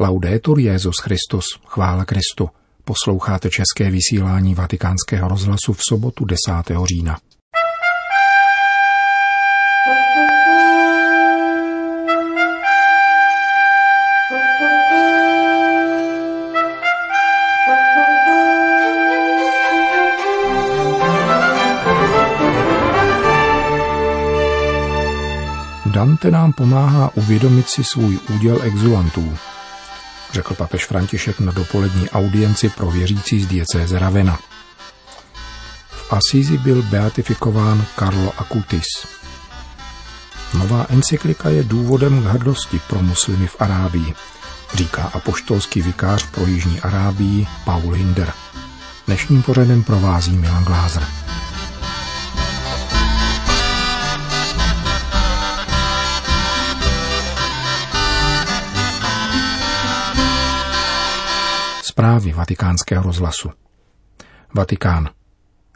Laudetur Jezus Christus, chvála Kristu. Posloucháte české vysílání Vatikánského rozhlasu v sobotu 10. října. Dante nám pomáhá uvědomit si svůj úděl exulantů, řekl papež František na dopolední audienci pro věřící z diecéze Ravena. V Asízi byl beatifikován Carlo Acutis. Nová encyklika je důvodem k hrdosti pro muslimy v Arábii, říká apoštolský vikář pro Jižní Arábii Paul Hinder. Dnešním pořadem provází Milan Glázer. Zprávy vatikánského rozhlasu. Vatikán.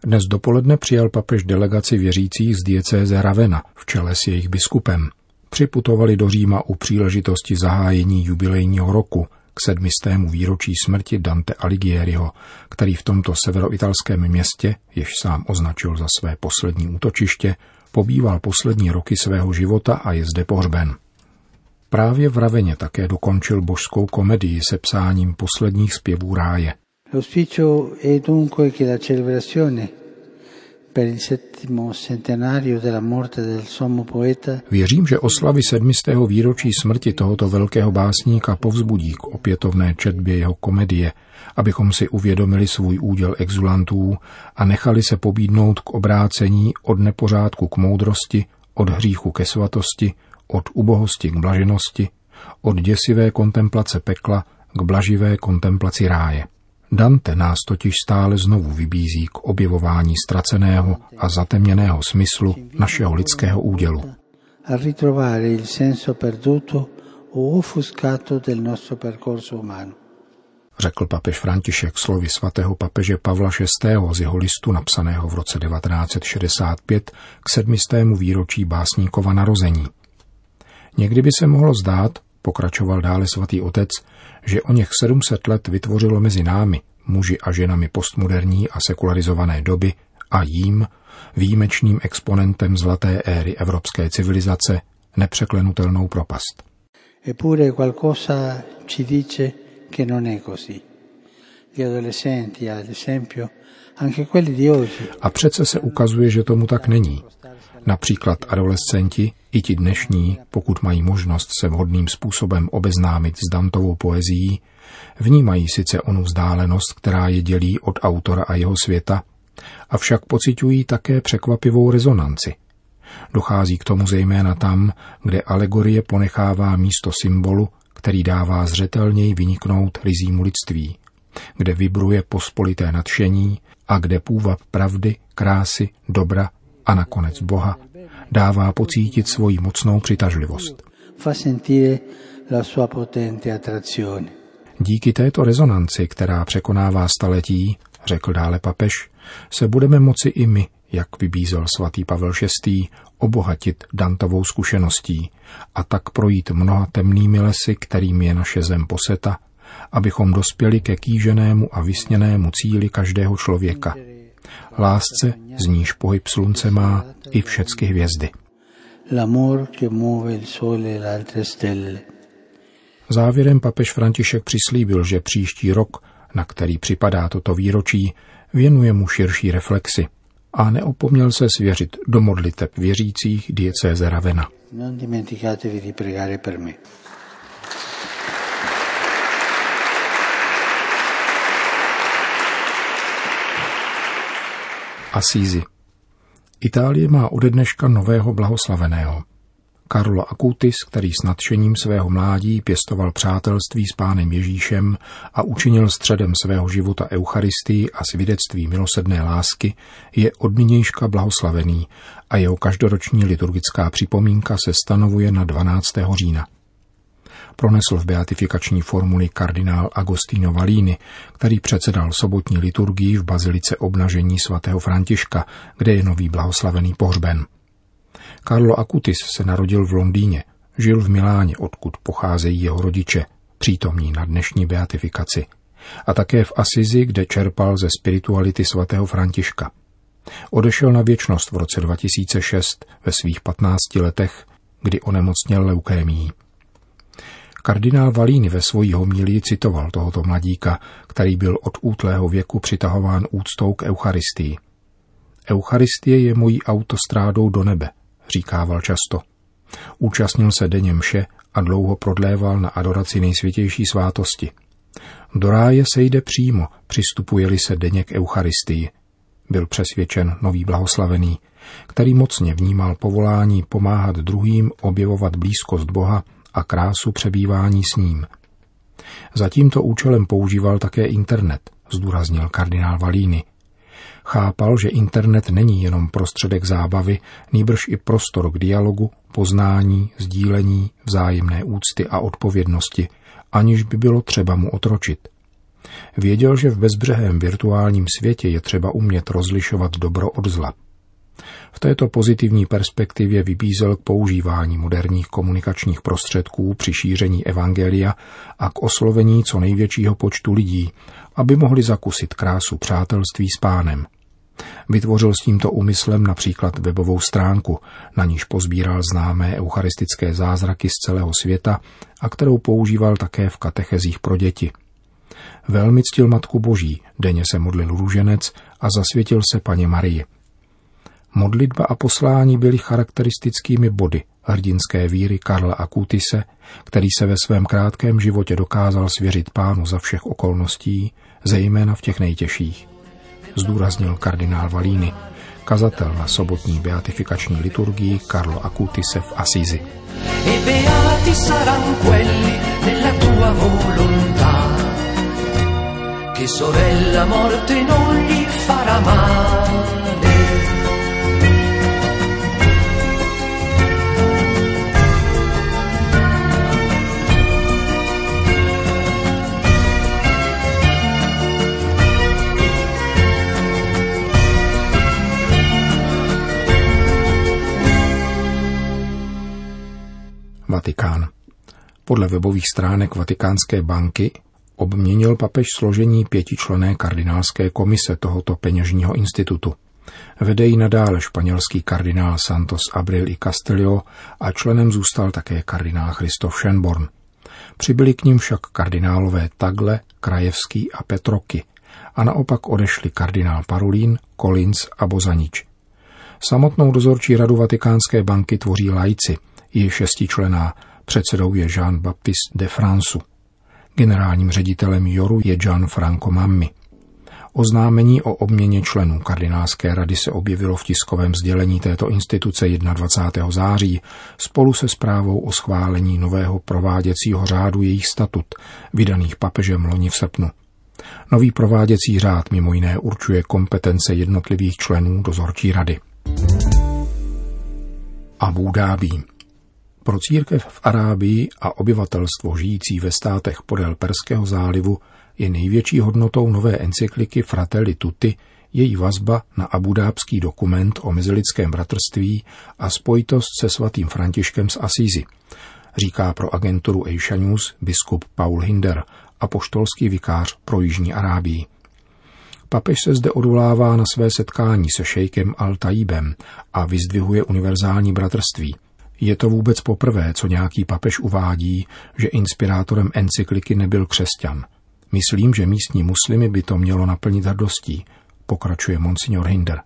Dnes dopoledne přijal papež delegaci věřících z diecéze Ravena v čele s jejich biskupem. Připutovali do Říma u příležitosti zahájení jubilejního roku k sedmistému výročí smrti Dante Alighieriho, který v tomto severoitalském městě, jež sám označil za své poslední útočiště, pobýval poslední roky svého života a je zde pohřben. Právě v Raveně také dokončil božskou komedii se psáním posledních zpěvů ráje. L'auspicio è dunque che la celebrazione per il settimo centenario della morte del sommo poeta Věřím, že oslavy sedmistého výročí smrti tohoto velkého básníka povzbudí k opětovné četbě jeho komedie, abychom si uvědomili svůj úděl exulantů a nechali se pobídnout k obrácení od nepořádku k moudrosti, od hříchu ke svatosti, od ubohosti k blaženosti, od děsivé kontemplace pekla k blaživé kontemplaci ráje. Dante nás totiž stále znovu vybízí k objevování ztraceného a zatemněného smyslu našeho lidského údělu. Řekl papež František slovy svatého papeže Pavla VI. z jeho listu napsaného v roce 1965 k sedmistému výročí básníkova narození – Někdy by se mohlo zdát, pokračoval dále svatý otec, že o něch 700 let vytvořilo mezi námi, muži a ženami postmoderní a sekularizované doby, a jím, výjimečným exponentem zlaté éry evropské civilizace, nepřeklenutelnou propast. Eppure qualcosa ci dice che non è così. Gli adolescenti, ad esempio, anche quelli di oggi, A přece se ukazuje, že tomu tak není. Například adolescenti, i ti dnešní, pokud mají možnost se vhodným způsobem obeznámit s Dantovou poezií, vnímají sice onu vzdálenost, která je dělí od autora a jeho světa, avšak pociťují také překvapivou rezonanci. Dochází k tomu zejména tam, kde alegorie ponechává místo symbolu, který dává zřetelněji vyniknout rizímu lidství, kde vibruje pospolité nadšení a kde půvab pravdy, krásy, dobra a nakonec Boha dává pocítit svoji mocnou přitažlivost. Díky této rezonanci, která překonává staletí, řekl dále papež, se budeme moci i my, jak vybízel svatý Pavel VI., obohatit Dantovou zkušeností a tak projít mnoha temnými lesy, kterým je naše zem poseta, abychom dospěli ke kýženému a vysněnému cíli každého člověka – lásce, z níž pohyb slunce má i všecky hvězdy. E. Závěrem papež František přislíbil, že příští rok, na který připadá toto výročí, věnuje mu širší reflexy a neopomněl se svěřit do modliteb věřících diecéze Ravena. Non dimenticatevi di pregare per me. Asízi. Itálie má ode dneška nového blahoslaveného. Karlo Acutis, který s nadšením svého mládí pěstoval přátelství s pánem Ježíšem a učinil středem svého života Eucharistii a svědectví milosedné lásky, je od nynějška blahoslavený a jeho každoroční liturgická připomínka se stanovuje na 12. října pronesl v beatifikační formuli kardinál Agostino Valíny, který předsedal sobotní liturgii v bazilice obnažení svatého Františka, kde je nový blahoslavený pohřben. Carlo Acutis se narodil v Londýně, žil v Miláně, odkud pocházejí jeho rodiče, přítomní na dnešní beatifikaci, a také v Asizi, kde čerpal ze spirituality svatého Františka. Odešel na věčnost v roce 2006 ve svých 15 letech, kdy onemocněl leukémií. Kardinál Valíny ve svojí homilii citoval tohoto mladíka, který byl od útlého věku přitahován úctou k Eucharistii. Eucharistie je mojí autostrádou do nebe, říkával často. Účastnil se denně mše a dlouho prodléval na adoraci nejsvětější svátosti. Do ráje se jde přímo, přistupuje-li se denně k Eucharistii. Byl přesvědčen nový blahoslavený, který mocně vnímal povolání pomáhat druhým objevovat blízkost Boha a krásu přebývání s ním. Za tímto účelem používal také internet, zdůraznil kardinál Valíny. Chápal, že internet není jenom prostředek zábavy, nýbrž i prostor k dialogu, poznání, sdílení, vzájemné úcty a odpovědnosti, aniž by bylo třeba mu otročit. Věděl, že v bezbřehém virtuálním světě je třeba umět rozlišovat dobro od zla. V této pozitivní perspektivě vybízel k používání moderních komunikačních prostředků při šíření evangelia a k oslovení co největšího počtu lidí, aby mohli zakusit krásu přátelství s pánem. Vytvořil s tímto úmyslem například webovou stránku, na níž pozbíral známé eucharistické zázraky z celého světa a kterou používal také v katechezích pro děti. Velmi ctil Matku Boží, denně se modlil růženec a zasvětil se paně Marii. Modlitba a poslání byly charakteristickými body hrdinské víry Karla Akutise, který se ve svém krátkém životě dokázal svěřit pánu za všech okolností, zejména v těch nejtěžších. Zdůraznil kardinál Valíny, kazatel na sobotní beatifikační liturgii Karlo Akutise v Asizi. E che sorella morte non gli farà male. Vatikán. Podle webových stránek Vatikánské banky obměnil papež složení pětičlené kardinálské komise tohoto peněžního institutu. Vede ji nadále španělský kardinál Santos Abril i Castelio a členem zůstal také kardinál Christoph Schönborn. Přibyli k ním však kardinálové Tagle, Krajevský a Petroky a naopak odešli kardinál Parulín, Collins a Bozanič. Samotnou dozorčí radu Vatikánské banky tvoří lajci – je šestičlená, předsedou je Jean-Baptiste de France. Generálním ředitelem Joru je Franco Mammi. Oznámení o obměně členů kardinálské rady se objevilo v tiskovém sdělení této instituce 21. září spolu se zprávou o schválení nového prováděcího řádu jejich statut, vydaných papežem loni v srpnu. Nový prováděcí řád mimo jiné určuje kompetence jednotlivých členů dozorčí rady. Abu Dhabi. Pro církev v Arábii a obyvatelstvo žijící ve státech podél Perského zálivu je největší hodnotou nové encykliky Fratelli Tutti její vazba na abudábský dokument o mezilidském bratrství a spojitost se svatým Františkem z Asízy, říká pro agenturu Asia News biskup Paul Hinder, apoštolský vikář pro Jižní Arábii. Papež se zde odvolává na své setkání se šejkem Al-Taibem a vyzdvihuje univerzální bratrství – je to vůbec poprvé, co nějaký papež uvádí, že inspirátorem encykliky nebyl křesťan. Myslím, že místní muslimy by to mělo naplnit hrdostí, pokračuje monsignor Hinder.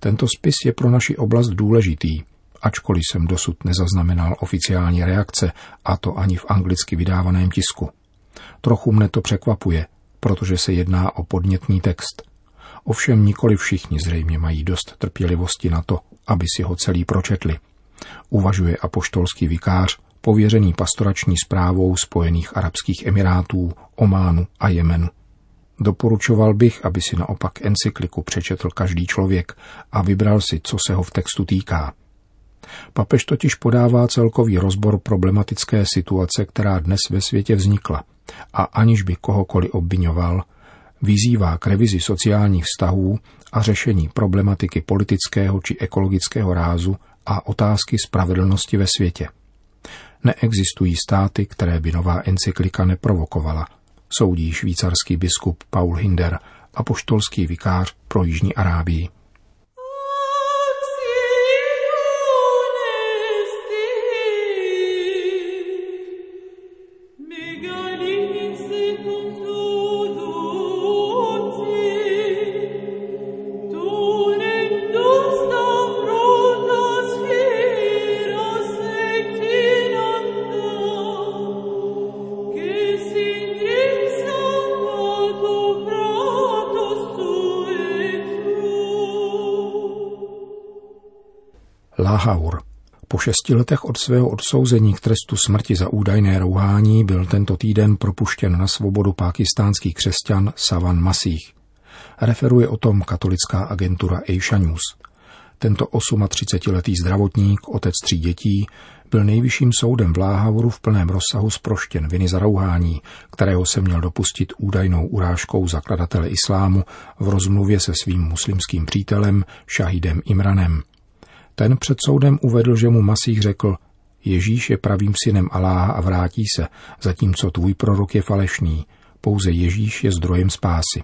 Tento spis je pro naši oblast důležitý, ačkoliv jsem dosud nezaznamenal oficiální reakce, a to ani v anglicky vydávaném tisku. Trochu mne to překvapuje, protože se jedná o podnětný text. Ovšem nikoli všichni zřejmě mají dost trpělivosti na to, aby si ho celý pročetli – uvažuje apoštolský vikář, pověřený pastorační zprávou Spojených Arabských Emirátů, Ománu a Jemenu. Doporučoval bych, aby si naopak encykliku přečetl každý člověk a vybral si, co se ho v textu týká. Papež totiž podává celkový rozbor problematické situace, která dnes ve světě vznikla a aniž by kohokoliv obvinoval, vyzývá k revizi sociálních vztahů a řešení problematiky politického či ekologického rázu a otázky spravedlnosti ve světě. Neexistují státy, které by nová encyklika neprovokovala, soudí švýcarský biskup Paul Hinder, apoštolský vikář pro Jižní Arábii. Lahaur. Po šesti letech od svého odsouzení k trestu smrti za údajné rouhání byl tento týden propuštěn na svobodu pákistánský křesťan Savan Masích. Referuje o tom katolická agentura Asia News. Tento 38-letý zdravotník, otec tří dětí, byl nejvyšším soudem v Láhavoru v plném rozsahu zproštěn viny za rouhání, kterého se měl dopustit údajnou urážkou zakladatele islámu v rozmluvě se svým muslimským přítelem Šahidem Imranem. Ten před soudem uvedl, že mu Masích řekl, Ježíš je pravým synem Aláha a vrátí se, zatímco tvůj prorok je falešný. Pouze Ježíš je zdrojem spásy.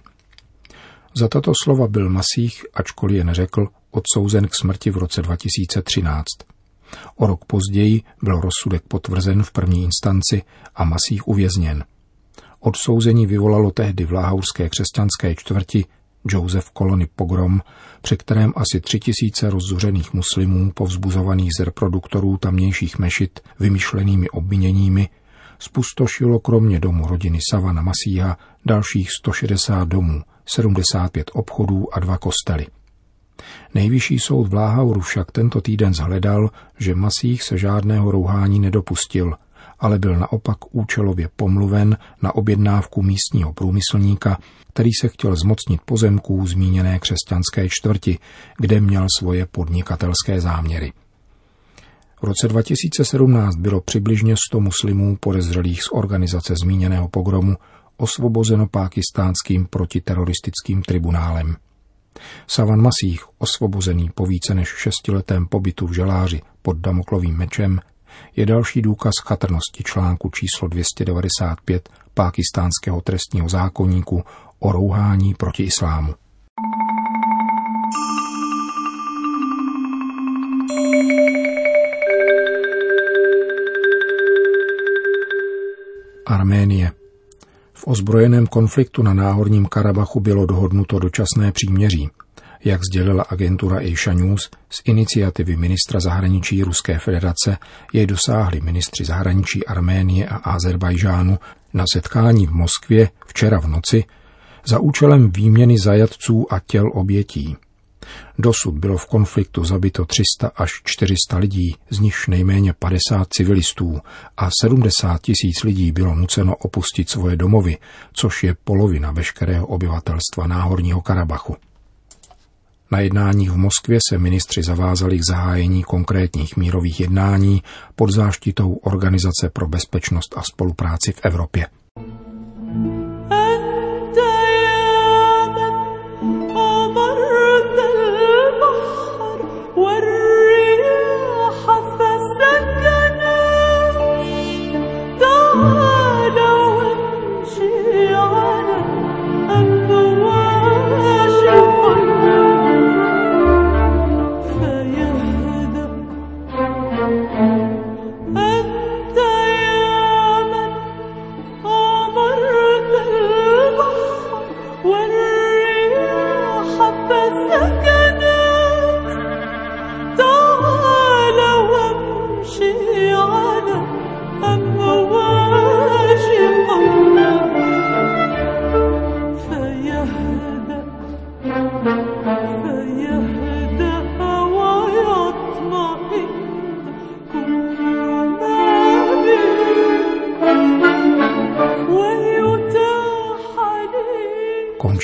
Za tato slova byl Masích, ačkoliv je neřekl, odsouzen k smrti v roce 2013. O rok později byl rozsudek potvrzen v první instanci a Masích uvězněn. Odsouzení vyvolalo tehdy v láhaurské křesťanské čtvrti Josef kolony pogrom, při kterém asi tři tisíce rozzuřených muslimů, povzbuzovaných z reproduktorů tamnějších mešit vymyšlenými obviněními, spustošilo kromě domu rodiny Savana Masíha dalších 160 domů, 75 obchodů a dva kostely. Nejvyšší soud v Láhauru však tento týden zhledal, že Masích se žádného rouhání nedopustil – ale byl naopak účelově pomluven na objednávku místního průmyslníka, který se chtěl zmocnit pozemků zmíněné křesťanské čtvrti, kde měl svoje podnikatelské záměry. V roce 2017 bylo přibližně 100 muslimů podezřelých z organizace zmíněného pogromu osvobozeno pákistánským protiteroristickým tribunálem. Savan Masích, osvobozený po více než šestiletém pobytu v želáři pod Damoklovým mečem, je další důkaz chatrnosti článku číslo 295 pákistánského trestního zákonníku o rouhání proti islámu. Arménie. V ozbrojeném konfliktu na náhorním Karabachu bylo dohodnuto dočasné příměří. Jak sdělila agentura Asia News, z iniciativy ministra zahraničí Ruské federace jej dosáhli ministři zahraničí Arménie a Azerbajžánu na setkání v Moskvě včera v noci za účelem výměny zajatců a těl obětí. Dosud bylo v konfliktu zabito 300 až 400 lidí, z nichž nejméně 50 civilistů a 70 tisíc lidí bylo nuceno opustit svoje domovy, což je polovina veškerého obyvatelstva Náhorního Karabachu. Na jednáních v Moskvě se ministři zavázali k zahájení konkrétních mírových jednání pod záštitou Organizace pro bezpečnost a spolupráci v Evropě.